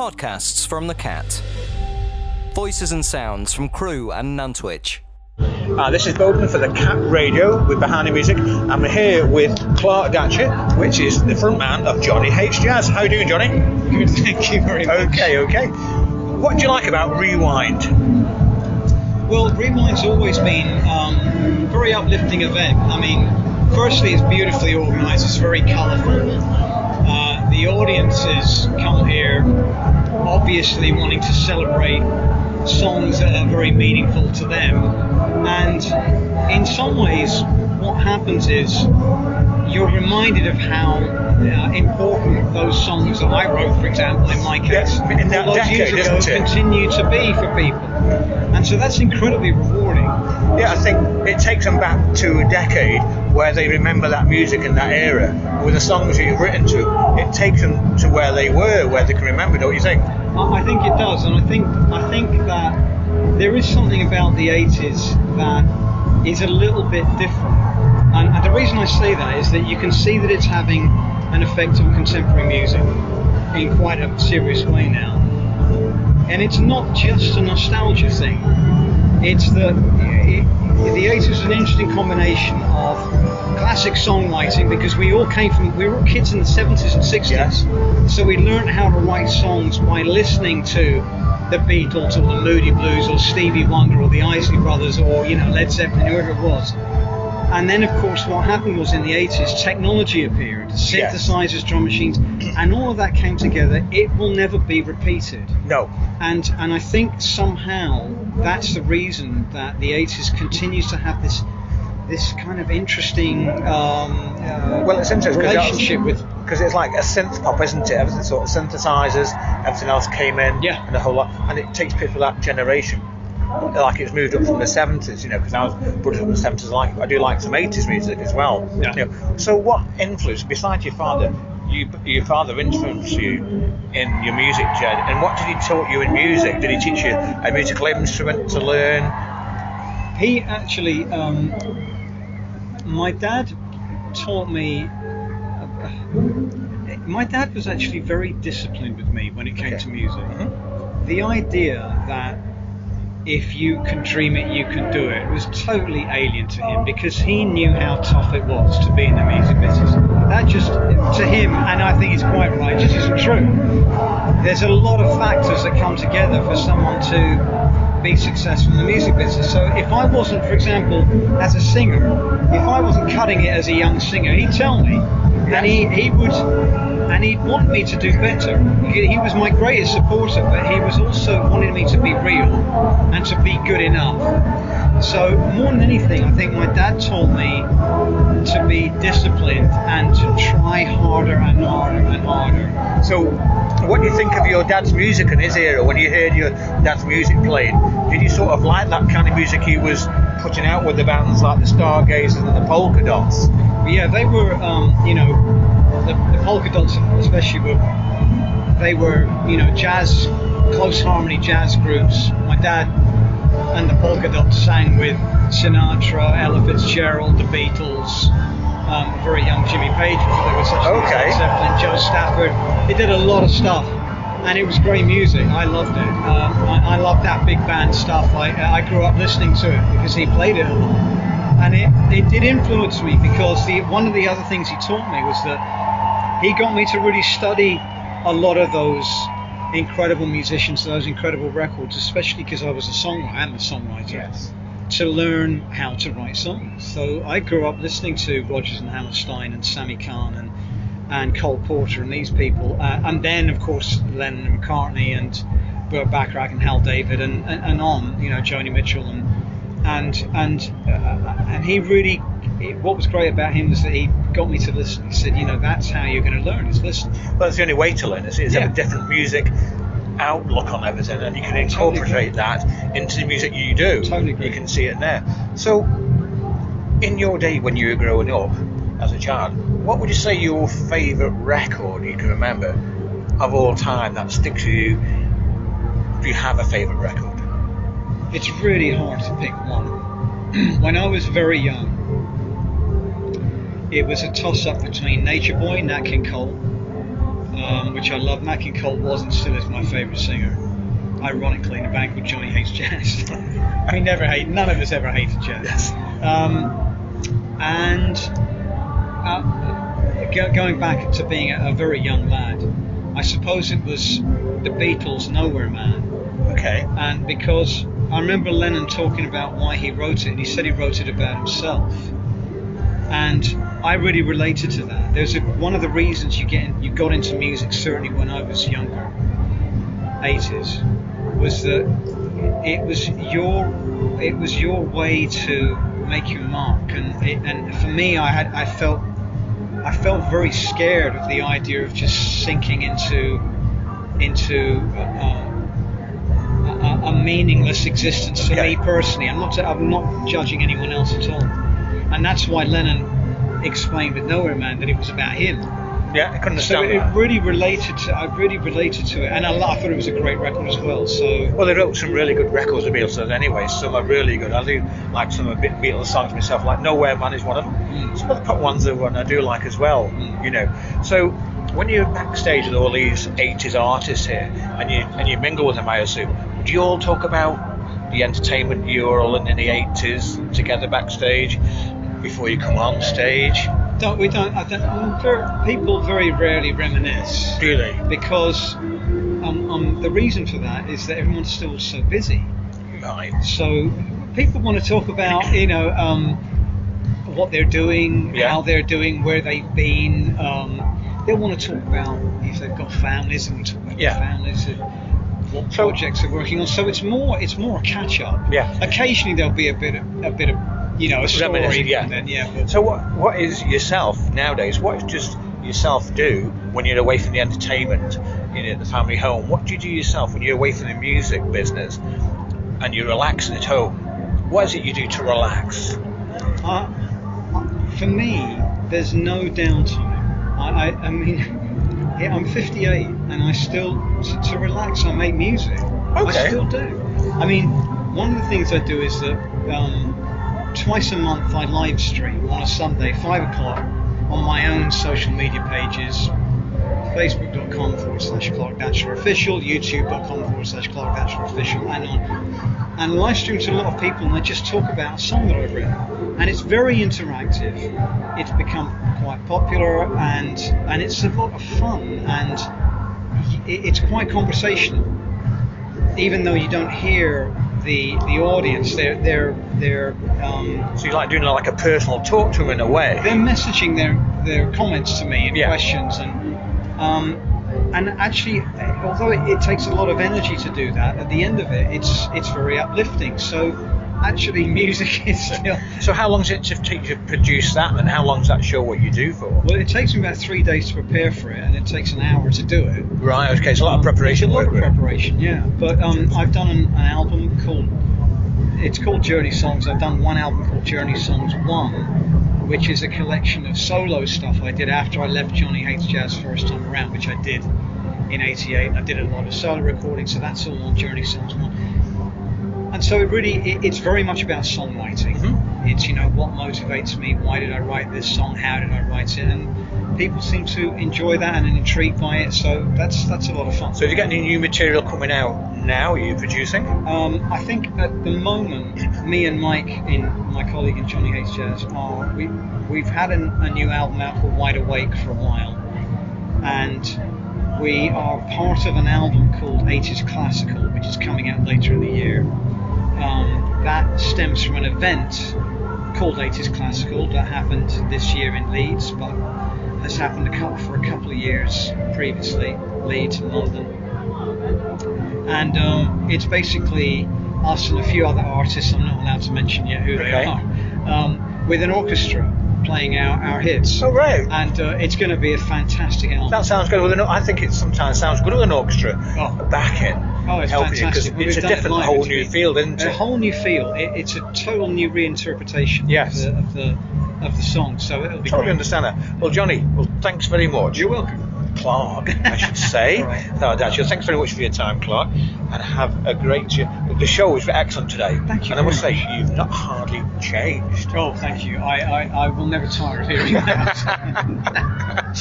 Podcasts from the Cat. Voices and sounds from Crewe and Nantwich. Uh, this is Bowden for the Cat Radio with Behind the Music. I'm here with Clark Datchler, which is the frontman of Johnny Hates Jazz. How are you doing, Johnny? Good, thank you very much. Okay, okay. What do you like about Rewind? Well, Rewind's always been um, a very uplifting event. I mean, firstly, it's beautifully organised. It's very colourful. The audiences come here obviously wanting to celebrate songs that are very meaningful to them. And in some ways, what happens is you're reminded of how uh, important those songs that I wrote, for example, in my case, Yes, in that all those decade, years ago, continue to be for people. And so that's incredibly rewarding. Yeah, I think it takes them back to a decade where they remember that music in that era. With the songs that you've written to, it takes them to where they were, where they can remember, don't you think? I I think it does, and I think I think that there is something about the 80s that is a little bit different. And, and the reason I say that is that you can see that it's having an effect on contemporary music in quite a serious way now. And it's not just a nostalgia thing. It's that it, the 80s was an interesting combination of classic songwriting because we all came from we were all kids in the 70s and 60s. Yes. So we learned how to write songs by listening to the Beatles or the Moody Blues or Stevie Wonder or the Isley Brothers or you know Led Zeppelin, whoever it was. And then of course what happened was in the 80s technology appeared, synthesizers, drum machines, and all of that came together. It will never be repeated. No. And and I think somehow that's the reason that the 80s continues to have this this kind of interesting um, uh, Well, it's interesting relationship with because it's like a synth pop, isn't it? Everything sort of synthesizers, everything else came in, Yeah. and a whole lot, and it takes people that generation. Like it's moved up from the 70s, you know, because I was brought up in the 70s. I like I do like some 80s music as well. Yeah. You know. So what influence, besides your father, you, your father influenced you in your music journey, and what did he taught you in music? Did he teach you a musical instrument to learn? He actually, um, my dad taught me. my dad was actually very disciplined with me when it came Okay. to music. Mhm. The idea that if you can dream it, you can do it It was totally alien to him because he knew how tough it was to be in the music business. That just, to him, and I think he's quite right, just isn't true. There's a lot of factors that come together for someone to be successful in the music business. So if I wasn't, for example, as a singer, if I wasn't cutting it as a young singer, he'd tell me, and he, he would, and he'd want me to do better. He, he was my greatest supporter, but he was also wanting me to be real and to be good enough. So more than anything, I think my dad taught me to be disciplined and to try harder and harder and harder. So, what do you think of your dad's music in his era? When you heard your dad's music played, did you sort of like that kind of music he was putting out with the bands like the Stargazers and the Polka Dots? Yeah, they were, um, you know, the, the polka dots especially were, they were, you know, jazz, close harmony jazz groups. My dad and the polka dots sang with Sinatra, Ella Fitzgerald, the Beatles, um, very young Jimmy Page before they were such Okay. Zeppelin, Jo Stafford. They did a lot of stuff. And it was great music. I loved it. Um, I, I loved that big band stuff. I, I grew up listening to it because he played it a lot and it, it did influence me because the, one of the other things he taught me was that he got me to really study a lot of those incredible musicians, those incredible records, especially because I was a songwriter, I'm a songwriter, to learn how to write songs. So I grew up listening to Rodgers and Hammerstein and Sammy Cahn and and Cole Porter and these people, uh, and then of course Lennon and McCartney and Burt Bacharach and Hal David and, and, and on, you know, Joni Mitchell and and and uh, and he really what was great about him was that he got me to listen he said you know that's how you're going to learn is listen Well, that's the only way to learn. Is, is Yeah. have a different music outlook on everything, and you can Totally incorporate that into the music you do. Totally agree. You can see it there. So, in your day when you were growing up as a child, what would you say your favourite record you can remember of all time that sticks with you? Do you have a favourite record? It's really hard to pick one when I was very young it was a toss up between Nature Boy Nat King Cole um, which I love. Nat King Cole was and still is my favourite singer. Ironically, in a band called Johnny Hates Jazz. we never hate. None of us ever hated jazz. Yes. Um, and uh, go, going back to being a, a very young lad, I suppose it was the Beatles' Nowhere Man. Okay. And because I remember Lennon talking about why he wrote it, and he said he wrote it about himself. And I really related to that. There's a, one of the reasons you get you got into music, certainly when I was younger, 80s, was that it was your it was your way to make your mark. And it, and for me, I had I felt I felt very scared of the idea of just sinking into into uh, a, a, meaningless existence for Okay. me personally. I'm not I'm not judging anyone else at all, and that's why Lennon explained with Nowhere Man that it was about him. Yeah, I So understand it, it really related to I really related to it, and I, I thought it was a great record as well. So Well, they wrote some really good records, the Beatles, anyway. Some are really good. I do like some of the Beatles songs myself, like Nowhere Man is one of them. Mm. Some of the pop ones are one I do like as well, Mm. you know. So when you're backstage with all these 80s artists here and you and you mingle with them, I assume, do you all talk about the entertainment you were all in in the 80s together backstage before you come on stage? don't we don't I don't people very rarely reminisce Really? because um, um, the reason for that is that everyone's still so busy. Right. So people want to talk about, you know, um, what they're doing, Yeah. how they're doing, where they've been. Um, they want to talk about if they've got families, and talk about Yeah. their families, uh, what projects they're working on. So it's more, it's more a catch up. Yeah. Occasionally there'll be a bit of, a bit of, you know, a story. Yeah. Then, yeah. So what what is yourself nowadays? What does yourself do when you're away from the entertainment, you know, the family home? What do you do yourself when you're away from the music business and you're relaxing at home? What is it you do to relax? Uh, for me, there's no downtime. I, I, I mean, yeah, I'm 58 and I still, to, to relax, I make music. Okay. I still do. I mean, one of the things I do is that um, twice a month I live stream on a Sunday, 5 o'clock, on my own social media pages. Facebook.com forward slash Clark Datchler Official, YouTube.com forward slash Clark Datchler Official, and on and live stream to a lot of people and they just talk about a song that I've written. And it's very interactive. It's become quite popular and and it's a lot of fun and it's quite conversational. Even though you don't hear the the audience, they're they're they're um, So you like doing like a personal talk to them in a way? they're messaging their their comments to me and Yeah. questions and um, and actually although it, it takes a lot of energy to do that at the end of it it's it's very uplifting so actually music is still So how long does it to take to produce that, and how long does that show what you do for? well it takes me about three days to prepare for it and it takes an hour to do it Right. Okay. It's a lot of Um, preparation a lot of preparation yeah but um, I've done an, an album called it's called Journey Songs I've done one album called Journey Songs 1 which is a collection of solo stuff I did after I left Johnny Hates Jazz first time around, which I did in '88. I did a lot of solo recording, so that's all on Journey Songs One. And so it really, it, it's very much about songwriting. Mhm. It's you know what motivates me, why did I write this song, how did I write it, and people seem to enjoy that and are intrigued by it. So that's that's a lot of fun. So have you got any new material coming out now? Are you producing? Um, I think at the moment, me and Mike, in my colleague in Johnny Hates Jazz, are we we've had an, a new album out called Wide Awake for a while, and we are part of an album called 80s Classical, which is coming out later in the year. Um, that stems from an event called 80s Classical that happened this year in Leeds, but has happened a couple, for a couple of years previously, Leeds and London and um, it's basically us and a few other artists. I'm not allowed to mention yet who they are. Um, with an orchestra playing our, our hits. Oh, right. And uh, it's going to be a fantastic album. That sounds good with an. I think it sometimes sounds good with an orchestra Oh. backing. Oh, it's fantastic. you it's a done it different, whole new field, isn't a whole new field. It, it's a total new reinterpretation Yes. of, the, of the of the song. So it'll be Totally great. understand that. Well, Johnny, well, thanks very much. You're welcome. Clark, I should say. Right. No, actually, thanks very much for your time, Clark, and have a great. The show was excellent today. Thank you And I must very say, you've not hardly changed. Oh, thank you. I, I, I will never tire of hearing that.